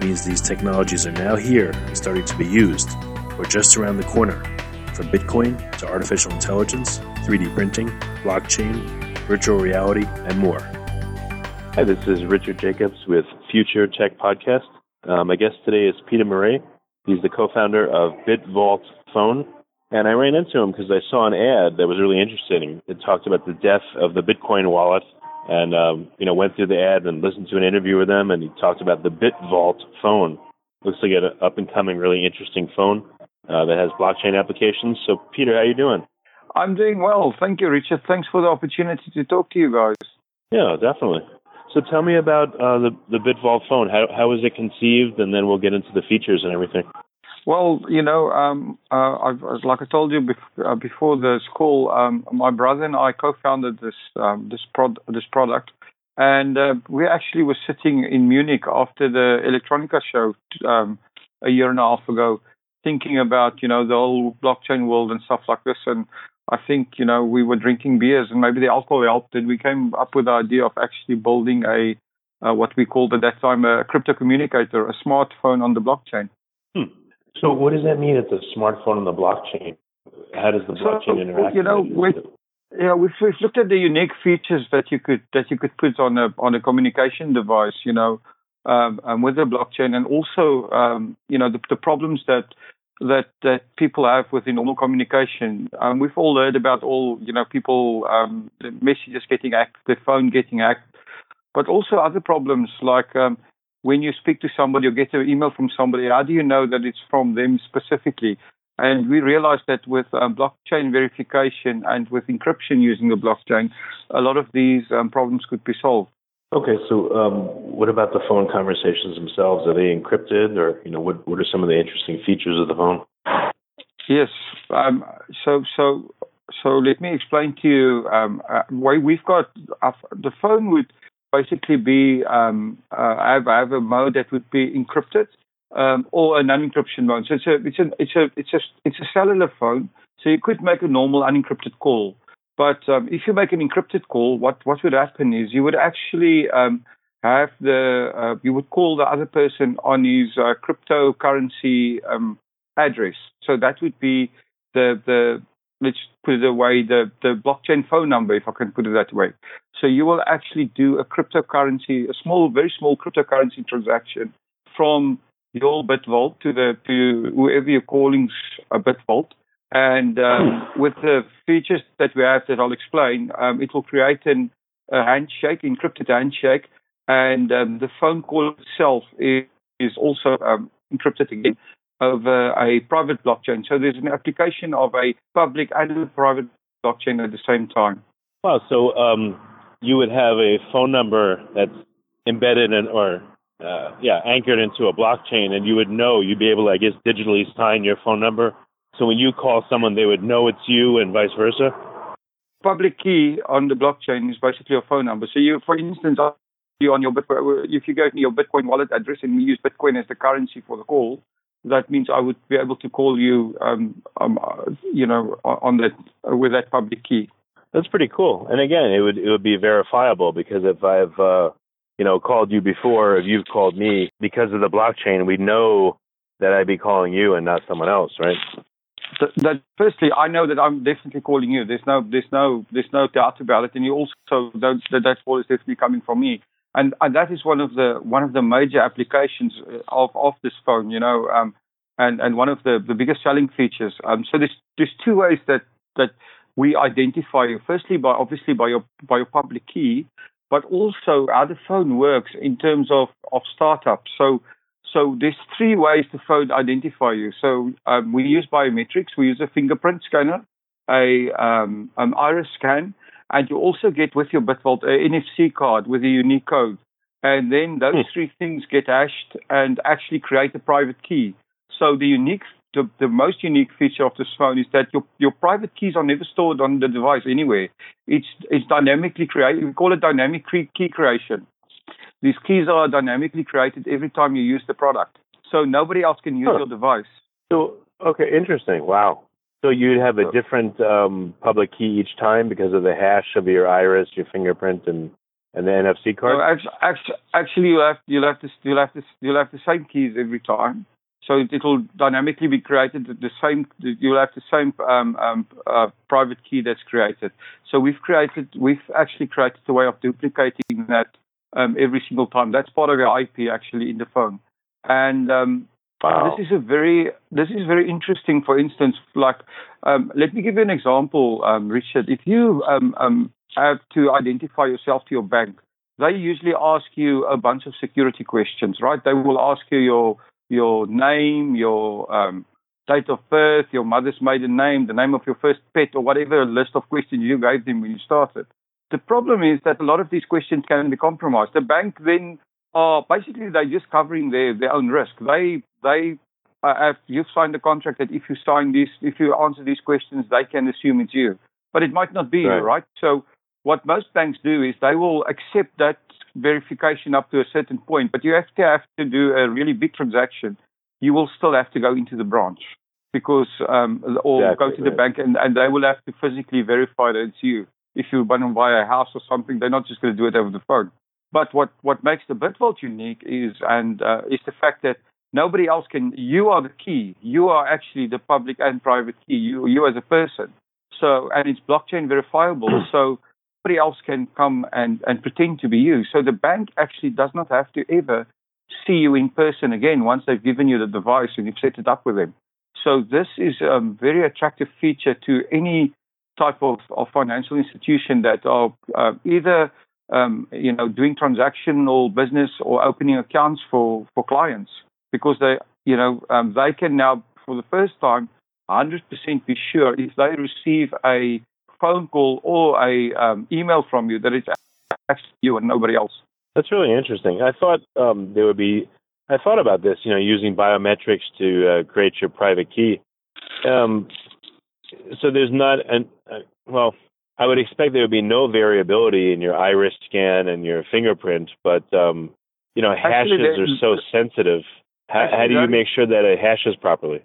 means these technologies are now here and starting to be used, or just around the corner, from Bitcoin to artificial intelligence, 3D printing, blockchain, virtual reality, and more. Hi, this is Richard Jacobs with Future Tech Podcast. Um, my guest today is Peter Murray. He's the co-founder of BitVault Phone, and I ran into him because I saw an ad that was really interesting. It talked about the death of the Bitcoin wallet and um, you know went through the ad and listened to an interview with them, and he talked about the BitVault phone. Looks like an up and coming, really interesting phone uh, that has blockchain applications. So, Peter, how you doing? I'm doing well, thank you, Richard. Thanks for the opportunity to talk to you guys. Yeah, definitely. So, tell me about uh, the the BitVault phone. How how was it conceived, and then we'll get into the features and everything. Well, you know, um, uh, I've, like I told you bef- uh, before this call, um, my brother and I co-founded this um, this, prod- this product, and uh, we actually were sitting in Munich after the Electronica show um, a year and a half ago, thinking about you know the whole blockchain world and stuff like this, and I think you know we were drinking beers and maybe the alcohol helped, and we came up with the idea of actually building a uh, what we called at that time a crypto communicator, a smartphone on the blockchain. So what does that mean? It's a smartphone and the blockchain. How does the blockchain so, interact? You know, with, yeah, we've, we've looked at the unique features that you could that you could put on a on a communication device. You know, um, and with the blockchain, and also um, you know the, the problems that that that people have with the normal communication. Um, we've all heard about all you know people um, the messages getting hacked, the phone getting hacked, but also other problems like um, when you speak to somebody or get an email from somebody, how do you know that it's from them specifically? And we realized that with um, blockchain verification and with encryption using the blockchain, a lot of these um, problems could be solved. Okay, so um, what about the phone conversations themselves? Are they encrypted, or you know, what what are some of the interesting features of the phone? Yes, um, so so so let me explain to you. Um, uh, we've got uh, the phone would basically be um, uh, have, have a mode that would be encrypted um, or a non-encryption mode. So it's a it's a it's a it's a it's a cellular phone. So you could make a normal unencrypted call, but um, if you make an encrypted call, what what would happen is you would actually um, have the uh, you would call the other person on his uh, cryptocurrency um, address. So that would be the the let's put it away the, the blockchain phone number, if I can put it that way. So you will actually do a cryptocurrency, a small, very small cryptocurrency transaction from your BitVault to the to whoever you're calling a BitVault. And um, with the features that we have that I'll explain, um, it will create an, a handshake, encrypted handshake, and um, the phone call itself is, is also um, encrypted again of uh, a private blockchain. So there's an application of a public and a private blockchain at the same time. Wow. So um, you would have a phone number that's embedded in or uh, yeah anchored into a blockchain, and you would know you'd be able to I guess digitally sign your phone number. So when you call someone, they would know it's you, and vice versa. Public key on the blockchain is basically your phone number. So you, for instance, you on your if you go to your Bitcoin wallet address and you use Bitcoin as the currency for the call, that means I would be able to call you, um, um, uh, you know, on that uh, with that public key. That's pretty cool. And again, it would it would be verifiable because if I've uh, you know called you before, if you've called me because of the blockchain, we know that I'd be calling you and not someone else, right? That, that firstly, I know that I'm definitely calling you. There's no there's no there's no doubt about it. And you also that that call is definitely coming from me. and and that is one of the one of the major applications of of this phone. You know, um, and and one of the the biggest selling features. Um, so there's there's two ways that that we identify you. Firstly, by obviously by your by your public key, but also how the phone works in terms of of startup. So so there's three ways the phone identify you. So um, we use biometrics. We use a fingerprint scanner, a um, an iris scan, and you also get with your Bitvault an NFC card with a unique code. And then those hmm. three things get hashed and actually create a private key. So the unique, the, the most unique feature of this phone is that your, your private keys are never stored on the device anywhere. It's, it's dynamically created. We call it dynamic key creation. These keys are dynamically created every time you use the product. So nobody else can use huh. your device. So, okay, interesting. Wow. So you'd have a different um, public key each time because of the hash of your iris, your fingerprint, and and the NFC card. No, actually, actually, you have you'll have to you'll have to you'll have the same keys every time. So it will dynamically be created the same. You'll have the same um, um, uh, private key that's created. So we've created we've actually created a way of duplicating that um, every single time. That's part of your IP actually in the phone. And um, Wow. This is a very this is very interesting. For instance, like um, let me give you an example, um, Richard. If you um, um, have to identify yourself to your bank, they usually ask you a bunch of security questions, right? They will ask you your your name, your um, date of birth, your mother's maiden name, the name of your first pet, or whatever list of questions you gave them when you started. The problem is that a lot of these questions can be compromised. The bank then are basically they're just covering their, their own risk. They they uh, have you've signed a contract that if you sign this, if you answer these questions, they can assume it's you, but it might not be right. you, right? So what most banks do is they will accept that verification up to a certain point, but you have to have to do a really big transaction. You will still have to go into the branch because um, or exactly, go to the bank and, and they will have to physically verify that it's you. If you want to buy a house or something, they're not just going to do it over the phone. But what, what makes the Bitvault unique is and uh, is the fact that nobody else can. You are the key. You are actually the public and private key. You you as a person. So and it's blockchain verifiable. so nobody else can come and and pretend to be you. So the bank actually does not have to ever see you in person again once they've given you the device and you've set it up with them. So this is a very attractive feature to any type of, of financial institution that are uh, either um, you know, doing transactional business or opening accounts for, for clients because they, you know, um, they can now, for the first time, 100% be sure if they receive a phone call or a um, email from you that it's actually you and nobody else. That's really interesting. I thought um, there would be. I thought about this, you know, using biometrics to uh, create your private key. Um, so there's not an uh, well, I would expect there would be no variability in your iris scan and your fingerprint, but um, you know, hashes Actually, are so sensitive. How, how do you make sure that it hashes properly?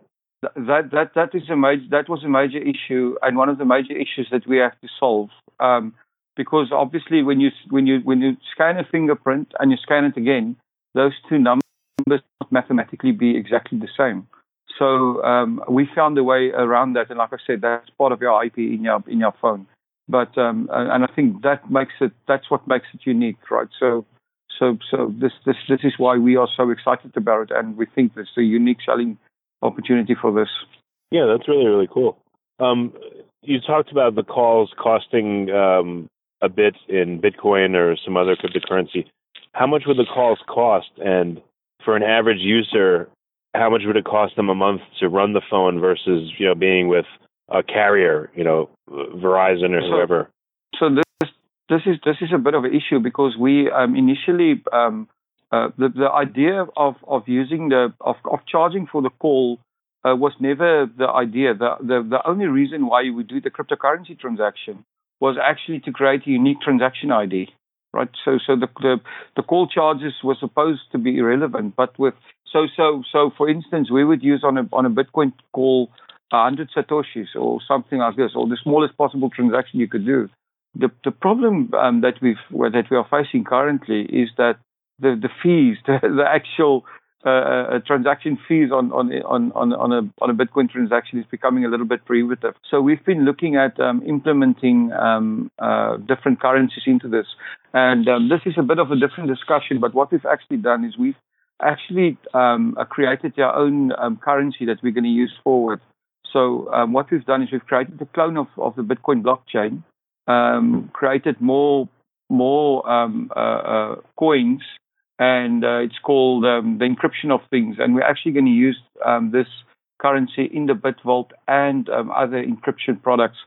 That that that is a major that was a major issue and one of the major issues that we have to solve. Um, because obviously, when you when you when you scan a fingerprint and you scan it again, those two numbers not mathematically be exactly the same. So um, we found a way around that, and like I said, that's part of your IP in your in your phone. But um, and I think that makes it that's what makes it unique, right? So so so this this this is why we are so excited about it, and we think there's a unique selling opportunity for this. Yeah, that's really really cool. Um, you talked about the calls costing um, a bit in Bitcoin or some other cryptocurrency. How much would the calls cost? And for an average user, how much would it cost them a month to run the phone versus you know being with a carrier, you know, Verizon or whoever. So, so this this is this is a bit of an issue because we um, initially um, uh, the the idea of of using the of of charging for the call uh, was never the idea. The, the the only reason why we do the cryptocurrency transaction was actually to create a unique transaction ID. Right, so so the, the the call charges were supposed to be irrelevant, but with so so so for instance, we would use on a on a Bitcoin call 100 satoshis or something like this, or the smallest possible transaction you could do. The the problem um, that we've that we are facing currently is that the the fees, the, the actual uh, transaction fees on on on on a on a Bitcoin transaction is becoming a little bit prohibitive. So we've been looking at um, implementing um, uh, different currencies into this, and um, this is a bit of a different discussion. But what we've actually done is we've actually um, uh, created our own um, currency that we're going to use forward. So um, what we've done is we've created a clone of, of the Bitcoin blockchain, created more more uh, uh, coins, and uh, it's called um, the encryption of things. And we're actually going to use this currency in the BitVault and other encryption products,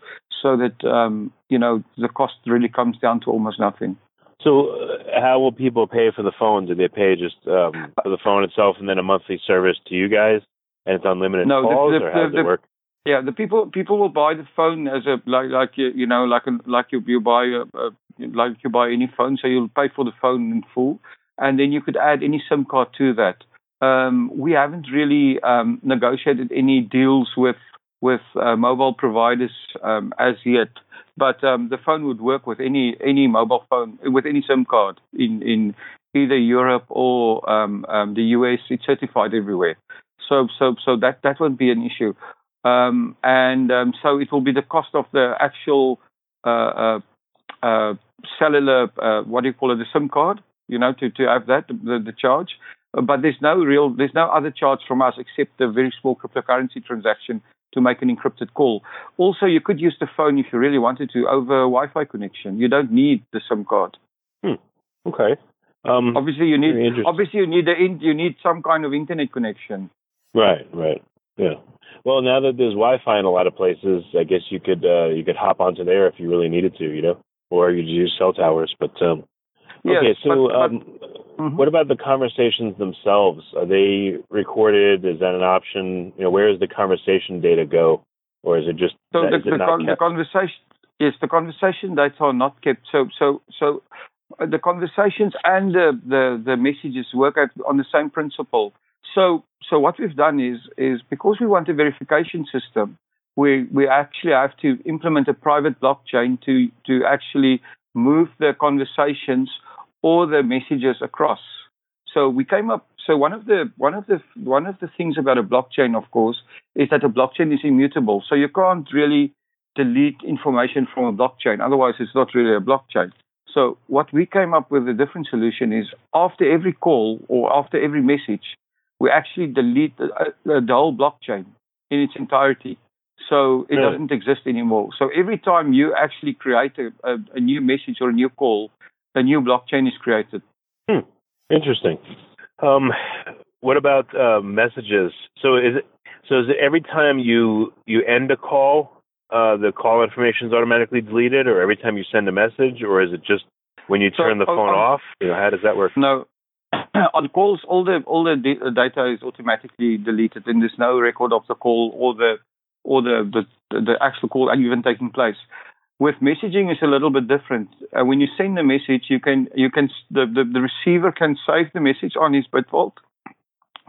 so that you know the cost really comes down to almost nothing. So, uh, how will people pay for the phone? Do they pay just um, for the phone itself, and then a monthly service to you guys, and it's unlimited no, calls, the, the, or how does the, it work? Yeah, the people people will buy the phone as a like like you, you know like a, like you you buy a, a, like you buy any phone, so you'll pay for the phone in full, and then you could add any SIM card to that. Um, we haven't really um, negotiated any deals with with uh, mobile providers um, as yet but um, the phone would work with any any mobile phone with any SIM card in in either Europe or um, um, the US. It's certified everywhere, so so so that that won't be an issue. Um, and um, so it will be the cost of the actual uh, uh, uh, cellular uh, what do you call it the SIM card, you know, to to have that the, the charge. But there's no real, there's no other charge from us except a very small cryptocurrency transaction to make an encrypted call. Also, you could use the phone if you really wanted to over a Wi-Fi connection. You don't need the SIM card. Hmm. Okay. Um, obviously, you need obviously you need the in, you need some kind of internet connection. Right. Right. Yeah. Well, now that there's Wi-Fi in a lot of places, I guess you could uh, you could hop onto there if you really needed to, you know, or you could use cell towers. But um, yes, okay, so but, um, Mm-hmm. What about the conversations themselves? Are they recorded? Is that an option? You know, where does the conversation data go, or is it just so that, the, the, con- the, conversation? Yes, the conversation data are not kept. So so so uh, the conversations and the, the, the messages work on the same principle. So so what we've done is is because we want a verification system, we we actually have to implement a private blockchain to to actually move the conversations or the messages across. So we came up. So one of the one of the one of the things about a blockchain, of course, is that a blockchain is immutable. So you can't really delete information from a blockchain. Otherwise, it's not really a blockchain. So what we came up with a different solution is after every call or after every message, we actually delete the, the whole blockchain in its entirety. So it doesn't exist anymore. So every time you actually create a, a, a new message or a new call, a new blockchain is created. Hmm. Interesting. Um, what about uh, messages? So is it so is it every time you you end a call, uh, the call information is automatically deleted, or every time you send a message, or is it just when you turn so, the phone off? You know, how does that work? No. On calls, all the all the data is automatically deleted, and there's no record of the call or the or the the, the actual call even taking place. With messaging, it's a little bit different. Uh, when you send a message, you can you can the, the, the receiver can save the message on his BitVault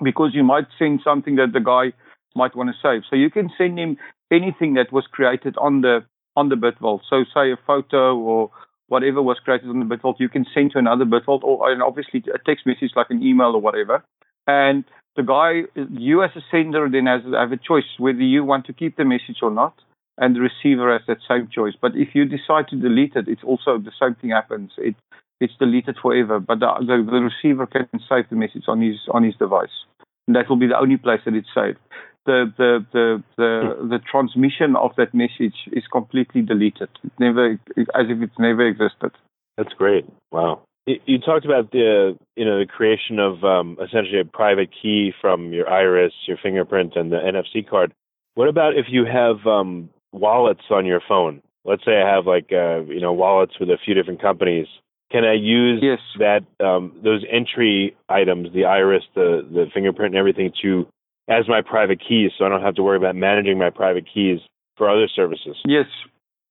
because you might send something that the guy might want to save. So you can send him anything that was created on the on the BitVault. So say a photo or whatever was created on the BitVault, you can send to another BitVault or and obviously a text message like an email or whatever. And the guy, you as a sender, then has have a choice whether you want to keep the message or not and the receiver has that same choice. But if you decide to delete it, it's also the same thing happens. It it's deleted forever, but the, the, the receiver can save the message on his on his device, and that will be the only place that it's saved. The the the the, the transmission of that message is completely deleted. It never as if it's never existed. That's great. Wow. You talked about the you know the creation of um, essentially a private key from your iris, your fingerprint, and the NFC card. What about if you have um, wallets on your phone. Let's say I have like uh, you know wallets with a few different companies. Can I use yes. that um, those entry items, the iris, the the fingerprint, and everything, to as my private keys, so I don't have to worry about managing my private keys for other services? Yes,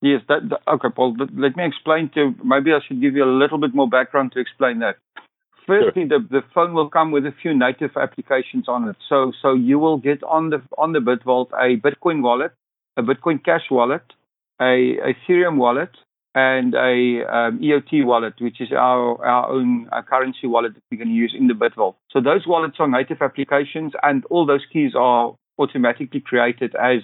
yes. That, that okay, Paul. Let me explain to. Maybe I should give you a little bit more background to explain that. Firstly, sure. the, the phone will come with a few native applications on it. So so you will get on the on the BitVault a Bitcoin wallet a Bitcoin Cash wallet, a a Ethereum wallet, and a um, EOT wallet, which is our, our own uh, currency wallet that we can use in the BitVault. So those wallets are native applications and all those keys are automatically created as,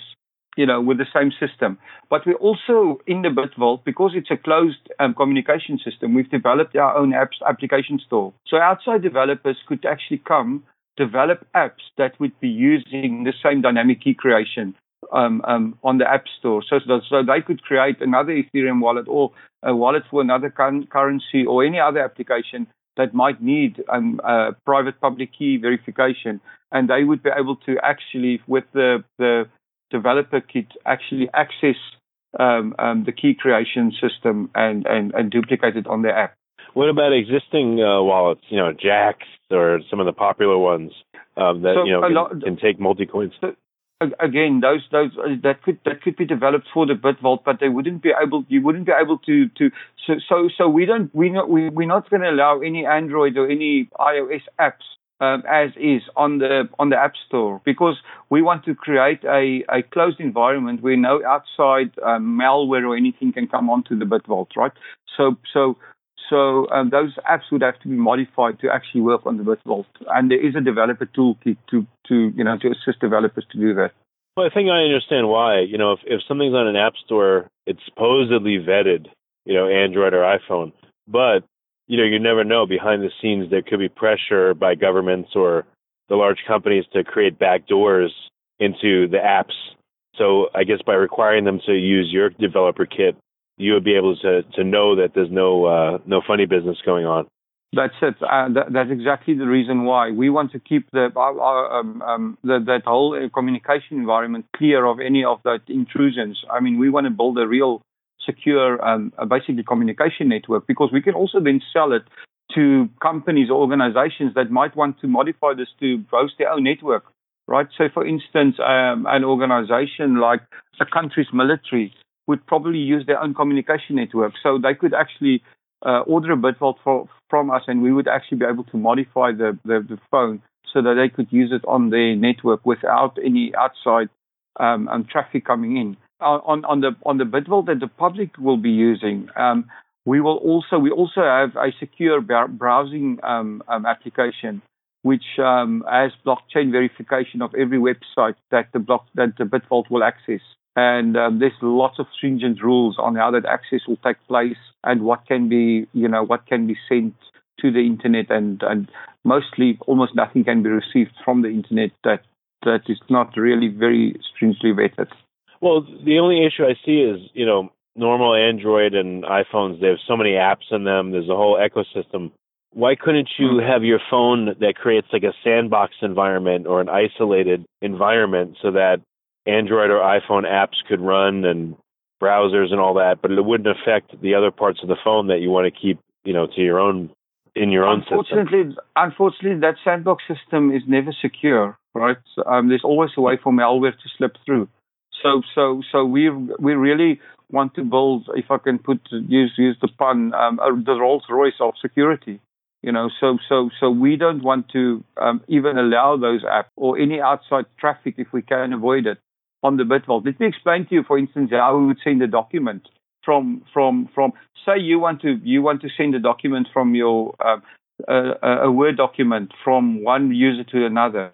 you know, with the same system. But we also, in the BitVault, because it's a closed um, communication system, we've developed our own apps application store. So outside developers could actually come develop apps that would be using the same dynamic key creation um, um, on the App Store. So, so they could create another Ethereum wallet or a wallet for another currency or any other application that might need um, private public key verification. And they would be able to actually, with the, the developer kit, actually access um, um, the key creation system and, and, and duplicate it on their app. What about existing uh, wallets? You know, Jaxx or some of the popular ones um, that so you know can, lot, can take multi coins. So, again, those those uh, that could that could be developed for the BitVault, but they wouldn't be able. You wouldn't be able to to. So so so we don't we not we we're not going to allow any Android or any iOS apps um, as is on the on the App Store because we want to create a, a closed environment where no outside um, malware or anything can come onto the BitVault, right? So so so um, those apps would have to be modified to actually work on the BitVault, and there is a developer toolkit to to you know to assist developers to do that. Well, I think I understand why. You know, if if something's on an app store, it's supposedly vetted, you know, Android or iPhone, but you know, you never know. Behind the scenes, there could be pressure by governments or the large companies to create back doors into the apps. So I guess by requiring them to use your developer kit, you would be able to to know that there's no uh, no funny business going on. That's it. Uh, that, that's exactly the reason why we want to keep the, our, um, um, the that whole communication environment clear of any of that intrusions. I mean, we want to build a real secure, um, basically communication network because we can also then sell it to companies or organizations that might want to modify this to host their own network. Right. So, for instance, um, an organization like a country's military would probably use their own communication network. So they could actually uh, order a BitVault for, from us, and we would actually be able to modify the, the, the, phone so that they could use it on their network without any outside um, um, traffic coming in. On, on the on the BitVault that the public will be using, um, we will also we also have a secure browsing um, um, application which has blockchain verification of every website that the block that the BitVault will access. And um, there's lots of stringent rules on how that access will take place and what can be, you know, what can be sent to the internet, and, and mostly almost nothing can be received from the internet that that is not really very stringently vetted. Well, the only issue I see is, you know, normal Android and iPhones. They have so many apps in them. There's a whole ecosystem. Why couldn't you mm-hmm. have your phone that creates like a sandbox environment or an isolated environment so that Android or iPhone apps could run and browsers and all that, but it wouldn't affect the other parts of the phone that you want to keep, you know, to your own in your own unfortunately, system. Unfortunately, that sandbox system is never secure, right? Um, there's always a way for malware to slip through. So, so, so we we really want to build, if I can put use use the pun, um, the Rolls Royce of security. You know, so so so we don't want to um, even allow those apps or any outside traffic if we can avoid it on the BitVault. Let me explain to you, for instance, how we would send a document from from from. Say you want to you want to send a document from your uh, a, a, Word document from one user to another,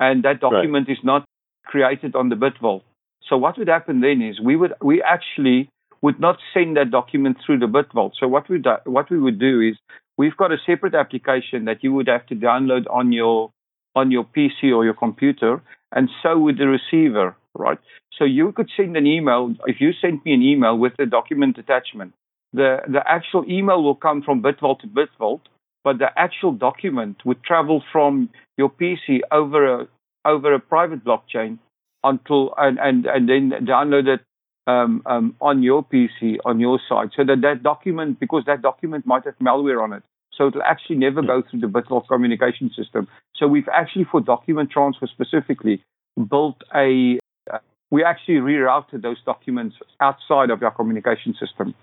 and that document right. is not created on the BitVault. So what would happen then is we would we actually would not send that document through the BitVault. So what we do, what we would do is we've got a separate application that you would have to download on your on your PC or your computer, and so would the receiver right? So you could send an email. If you send me an email with a document attachment, the, the actual email will come from BitVault to BitVault, but the actual document would travel from your PC over a over a private blockchain until and and, and then download it um, um, on your PC on your side, so that that document because that document might have malware on it, so it'll actually never go through the BitVault communication system. So we've actually for document transfer specifically built a we actually rerouted those documents outside of our communication system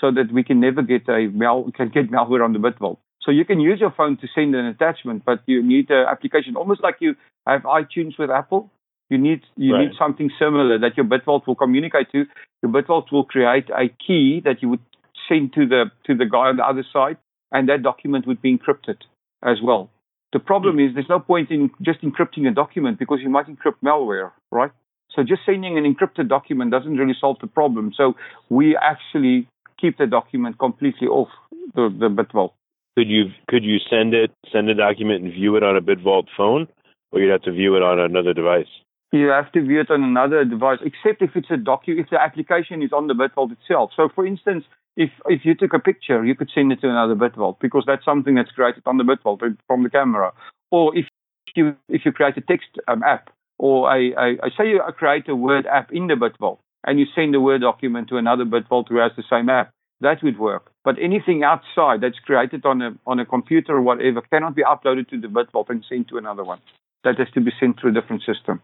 so that we can never get a mal- can get malware on the BitVault. So you can use your phone to send an attachment, but you need an application almost like you have iTunes with Apple. You need you right. need something similar that your BitVault will communicate to. Your BitVault will create a key that you would send to the to the guy on the other side, and that document would be encrypted as well. The problem hmm. is there's no point in just encrypting a document because you might encrypt malware, right? So just sending an encrypted document doesn't really solve the problem. So we actually keep the document completely off the, the BitVault. Could you could you send it send a document and view it on a BitVault phone, or you'd have to view it on another device? You have to view it on another device, except if it's a docu if the application is on the BitVault itself. So, for instance, if if you took a picture, you could send it to another BitVault because that's something that's created on the BitVault from the camera. Or if you if you create a text um, app, or I, I, I say you create a Word app in the BitVault and you send the Word document to another BitVault who has the same app, that would work. But anything outside that's created on a on a computer or whatever cannot be uploaded to the BitVault and sent to another one. That has to be sent through a different system.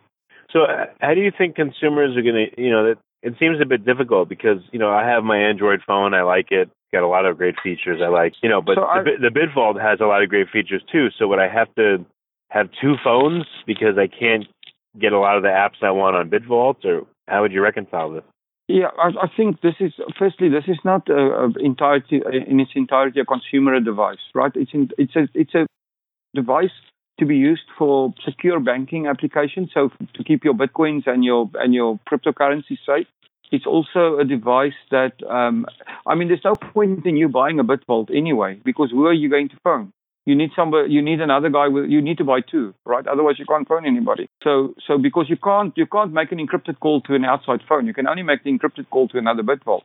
So, uh, how do you think consumers are going to, you know, that it seems a bit difficult because you know I have my Android phone, I like it, got a lot of great features I like, you know, but so the, the BitVault has a lot of great features too. So would I have to have two phones because I can't get a lot of the apps I want on BitVault, or how would you reconcile this? Yeah, I, I think this is firstly this is not a, a entirety in its entirety a consumer device, right? It's in, it's a it's a device to be used for secure banking applications, so to keep your bitcoins and your and your cryptocurrency safe. It's also a device that, um, I mean, there's no point in you buying a BitVault anyway, because who are you going to phone? You need somebody, you need another guy with, you need to buy two, right? Otherwise you can't phone anybody. So, so because you can't, you can't make an encrypted call to an outside phone. You can only make the encrypted call to another BitVault.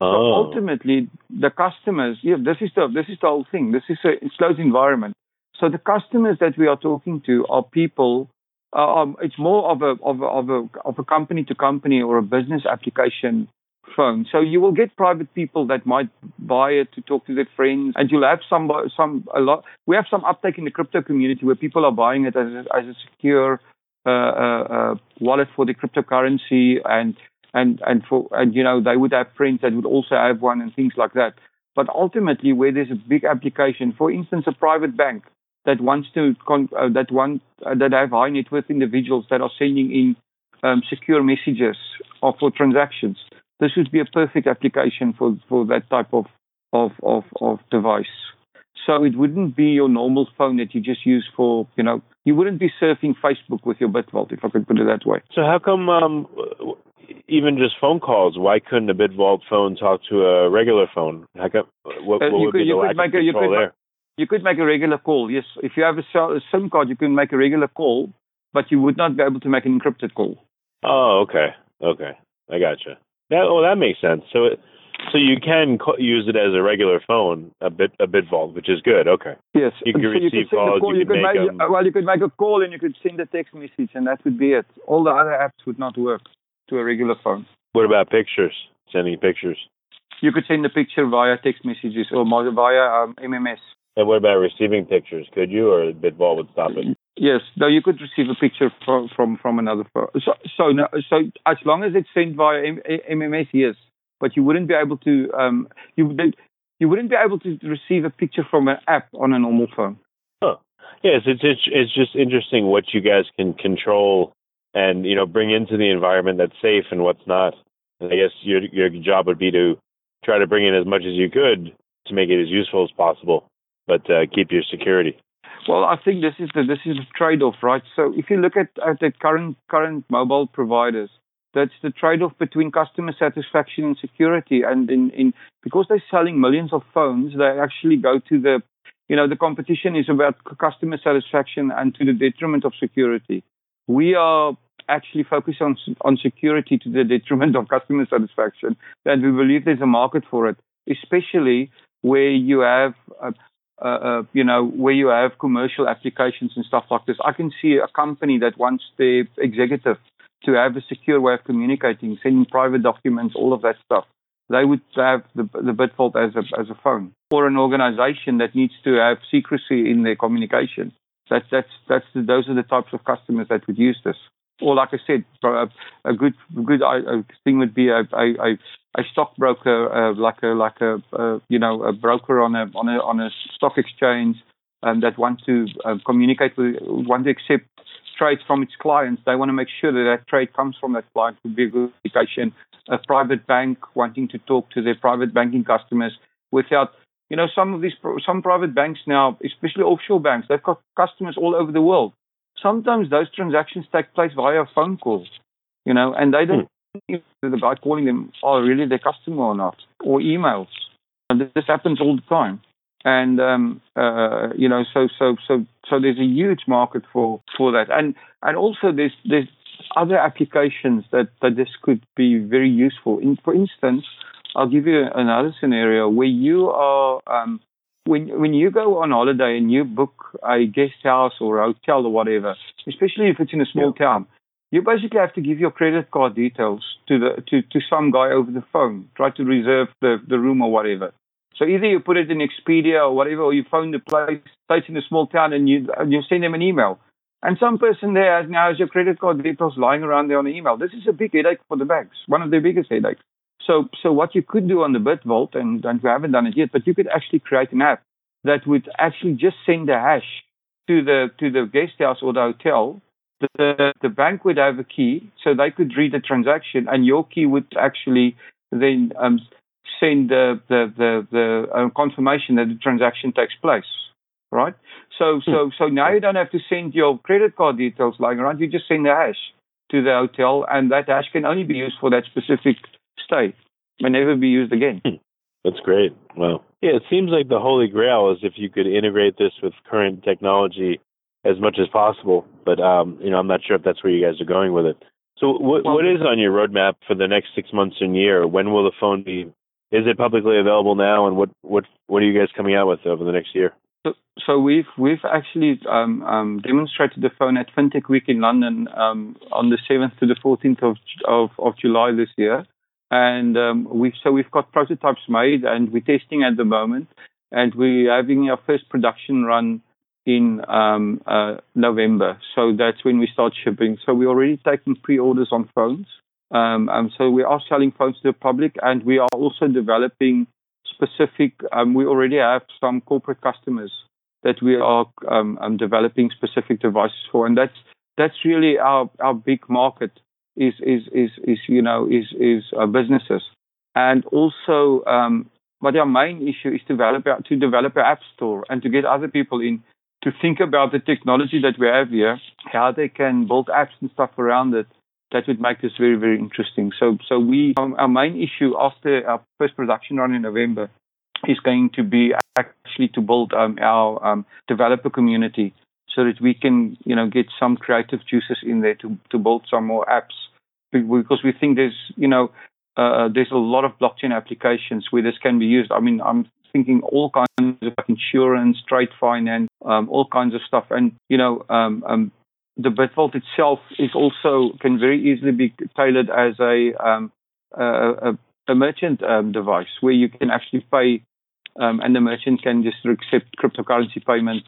Oh. So ultimately, the customers, yeah, this is the, this is the whole thing. This is a closed environment. So the customers that we are talking to are people. Uh, um, it's more of a of a of a of a company to company or a business application phone. So you will get private people that might buy it to talk to their friends, and you'll have some some a lot. We have some uptake in the crypto community where people are buying it as a, as a secure uh, uh, uh, wallet for the cryptocurrency, and and and for and you know they would have friends that would also have one and things like that. But ultimately, where there's a big application, for instance, a private bank that wants to con- uh, that want uh, that have high net worth individuals that are sending in um, secure messages or for transactions. This would be a perfect application for, for that type of, of, of, of device. So it wouldn't be your normal phone that you just use for, you know, you wouldn't be surfing Facebook with your BitVault, if I could put it that way. So how come um, even just phone calls? Why couldn't a BitVault phone talk to a regular phone? How come, what, uh, would could, be the lack of control there? You could make a regular call. Yes, if you have a, a SIM card, you can make a regular call, but you would not be able to make an encrypted call. Oh, okay, okay, I gotcha. That oh, that makes sense. So, it, so you can co- use it as a regular phone, a bit a bit BitVault, which is good. Okay. Yes. You can so receive you calls. Call, you, you can make, them, well, you could make a call and you could send a text message, and that would be it. All the other apps would not work to a regular phone. What about pictures? Sending pictures. You could send a picture via text messages or via um, MMS. And what about receiving pictures? Could you, or BitVault would stop it? Yes, no, you could receive a picture from from, from another phone. So so no, so as long as it's sent via M- MMS, yes, but you wouldn't be able to um you you wouldn't be able to receive a picture from an app on a normal phone. Yes, it's it's it's just interesting what you guys can control and you know bring into the environment that's safe and what's not. And I guess your your job would be to try to bring in as much as you could to make it as useful as possible but uh, keep your security. Well, I think this is the this is the trade-off, right? So if you look at, at the current current mobile providers, that's the trade-off between customer satisfaction and security. And in, in because they're selling millions of phones, they actually go to the you know the competition is about customer satisfaction and to the detriment of security. We are actually focused on on security to the detriment of customer satisfaction, and we believe there's a market for it, especially where you have uh, uh, uh, you know, where you have commercial applications and stuff like this. I can see a company that wants their executive to have a secure way of communicating, sending private documents, all of that stuff. They would have the, the BitVault as a, as a phone. Or an organization that needs to have secrecy in their communication. That's, that's, that's the, those are the types of customers that would use this. Or like I said, a, a good good thing would be a, a, a stockbroker, uh, like a like a uh, you know a broker on a on a on a stock exchange, um, that want to uh, communicate with, want to accept trades from its clients, they want to make sure that that trade comes from that client would be a good indication. A private bank wanting to talk to their private banking customers without, you know, some of these some private banks now, especially offshore banks, they've got customers all over the world. Sometimes those transactions take place via phone calls, you know, and they don't guy calling them are really their customer or not, or emails. And this happens all the time and um, uh, you know, so so so so there's a huge market for for that, and and also there's there's other applications that that this could be very useful. In, for instance, I'll give you another scenario where you are. Um, when when you go on holiday and you book a guest house or a hotel or whatever, especially if it's in a small yeah. town, you basically have to give your credit card details to the to, to some guy over the phone, try to reserve the, the room or whatever. So either you put it in Expedia or whatever, or you phone the place, place in a small town, and you and you send them an email. And some person there has now has your credit card details lying around there on the email. This is a big headache for the banks, one of their biggest headaches. So, so what you could do on the BitVault, and, and we haven't done it yet, but you could actually create an app that would actually just send a hash to the to the guest house or the hotel. The the bank would have a key, so they could read the transaction, and your key would actually then um, send the the the, the uh, confirmation that the transaction takes place, right? So so hmm. so now you don't have to send your credit card details lying around. You just send the hash to the hotel, and that hash can only be used for that specific stay, and never be used again. Hmm. That's great. Well, Yeah, it seems like the holy grail is if you could integrate this with current technology as much as possible. But um, you know, I'm not sure if that's where you guys are going with it. So, what well, what is on your roadmap for the next six months and year? When will the phone be is it publicly available now, and what what what are you guys coming out with over the next year? So, so we've we've actually um, um, demonstrated the phone at FinTech Week in London um, on the 7th to the 14th of of, of July this year, and um, we've so we've got prototypes made and we're testing at the moment, and we're having our first production run in um, uh, November. So that's when we start shipping. So we're already taking pre-orders on phones. Um, so we are selling phones to the public, and we are also developing specific. Um, we already have some corporate customers that we are um, um, developing specific devices for, and that's that's really our our big market is is is is you know is is uh, businesses, and also. But our main issue is to develop to develop an app store and to get other people in to think about the technology that we have here, how they can build apps and stuff around it that would make this very, very interesting. So, so we, um, our main issue after our first production run in November is going to be actually to build um, our um, developer community so that we can, you know, get some creative juices in there to, to build some more apps because we think there's, you know, uh, there's a lot of blockchain applications where this can be used. I mean, I'm thinking all kinds of insurance, trade finance, um, all kinds of stuff. And, you know, um, um, the BitVault itself is also can very easily be tailored as a um, a, a, merchant um, device where you can actually pay, um, and the merchant can just accept cryptocurrency payment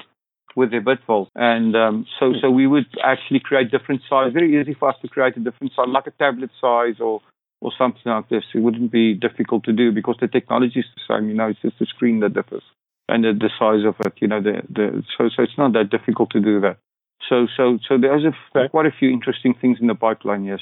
with their BitVault. And um, so so we would actually create different size. Very easy for us to create a different size, like a tablet size or or something like this. It wouldn't be difficult to do because the technology is the same. You know, it's just the screen that differs and the, the size of it. You know, the the so so it's not that difficult to do that. So, so, so there's a, okay. quite a few interesting things in the pipeline. Yes.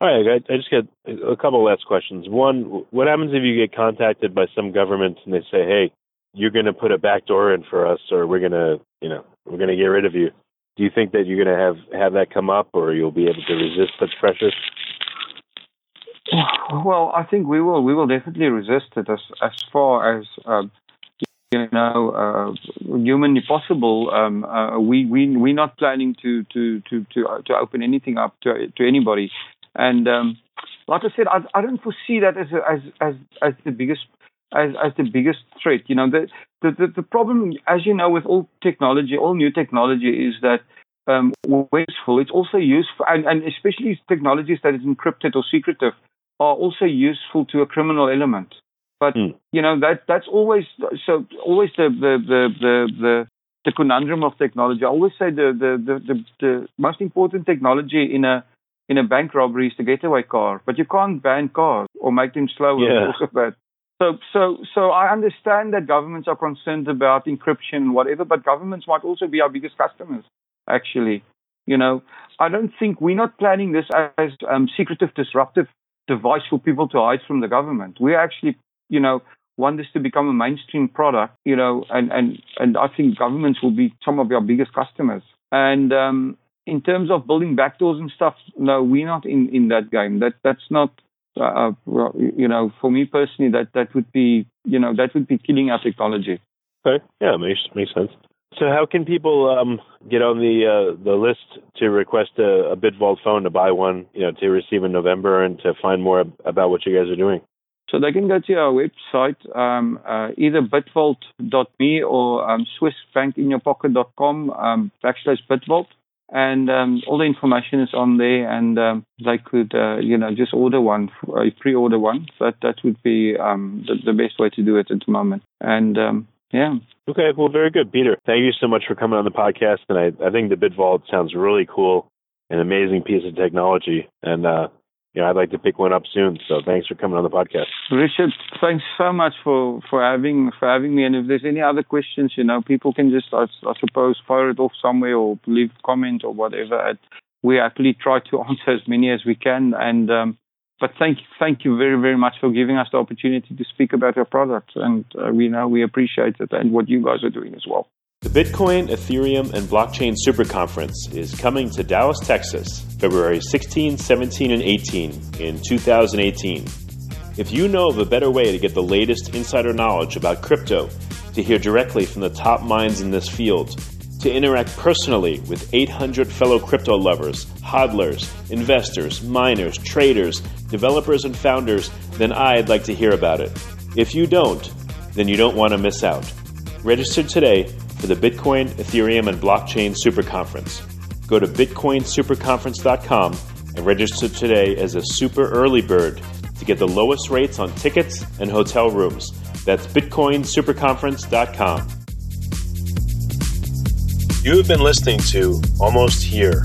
All right, I just got a couple last questions. One, what happens if you get contacted by some government and they say, "Hey, you're going to put a back door in for us, or we're going to, you know, we're going to get rid of you"? Do you think that you're going to have have that come up, or you'll be able to resist such pressure? Well, I think we will. We will definitely resist it as as far as um, you know, uh, humanly possible, um, uh, we we we're not planning to to to to to open anything up to to anybody. And um, like I said, I, I don't foresee that as a, as as as the biggest as as the biggest threat. You know, the the the, the problem, as you know, with all technology, all new technology, is that um, wasteful. It's also useful, and, and especially technologies that is encrypted or secretive, are also useful to a criminal element. But mm. you know that that's always so always the the the the, the the conundrum of technology. I always say the, the the, the, the most important technology in a in a bank robbery is the getaway car, but you can't ban cars or make them slower yeah. because of that. So so so I understand that governments are concerned about encryption and whatever, but governments might also be our biggest customers actually. You know, I don't think we're not planning this as um, secretive, disruptive device for people to hide from the government. We actually, you know, want this to become a mainstream product, you know, and, and, and I think governments will be some of our biggest customers. And um, in terms of building backdoors and stuff, no, we're not in, in that game. That that's not, uh, uh you know, for me personally, that that would be, you know, that would be killing our technology. Okay, yeah, makes makes sense. So, how can people um, get on the uh, the list to request a, a BitVault phone to buy one, you know, to receive in November and to find more about what you guys are doing? So they can go to our website, um, uh, either bitvault.me or um, swissbankinyourpocket.com um, backslash bitvault. And um, all the information is on there, and um, they could, uh, you know, just order one, uh, pre-order one. That that would be um, the, the, best way to do it at the moment. And um, yeah. Okay. Well, very good, Peter. Thank you so much for coming on the podcast. And I, I think the BitVault sounds really cool, an amazing piece of technology, and uh, you know, I'd like to pick one up soon. So thanks for coming on the podcast. Richard, thanks so much for, for having for having me. And if there's any other questions, you know, people can just I, I suppose fire it off somewhere or leave a comment or whatever. We actually try to answer as many as we can. And um, but thank thank you very very much for giving us the opportunity to speak about your product, And uh, we know we appreciate it and what you guys are doing as well. The Bitcoin, Ethereum, and Blockchain Super Conference is coming to Dallas, Texas, February 16, 17, and 18 in 2018. If you know of a better way to get the latest insider knowledge about crypto, to hear directly from the top minds in this field, to interact personally with 800 fellow crypto lovers, hodlers, investors, miners, traders, developers, and founders, then I'd like to hear about it. If you don't, then you don't want to miss out. Register today for the Bitcoin, Ethereum, and Blockchain Super Conference. Go to bitcoinsuperconference.com and register today as a super early bird to get the lowest rates on tickets and hotel rooms. That's bitcoinsuperconference.com. You have been listening to Almost Here,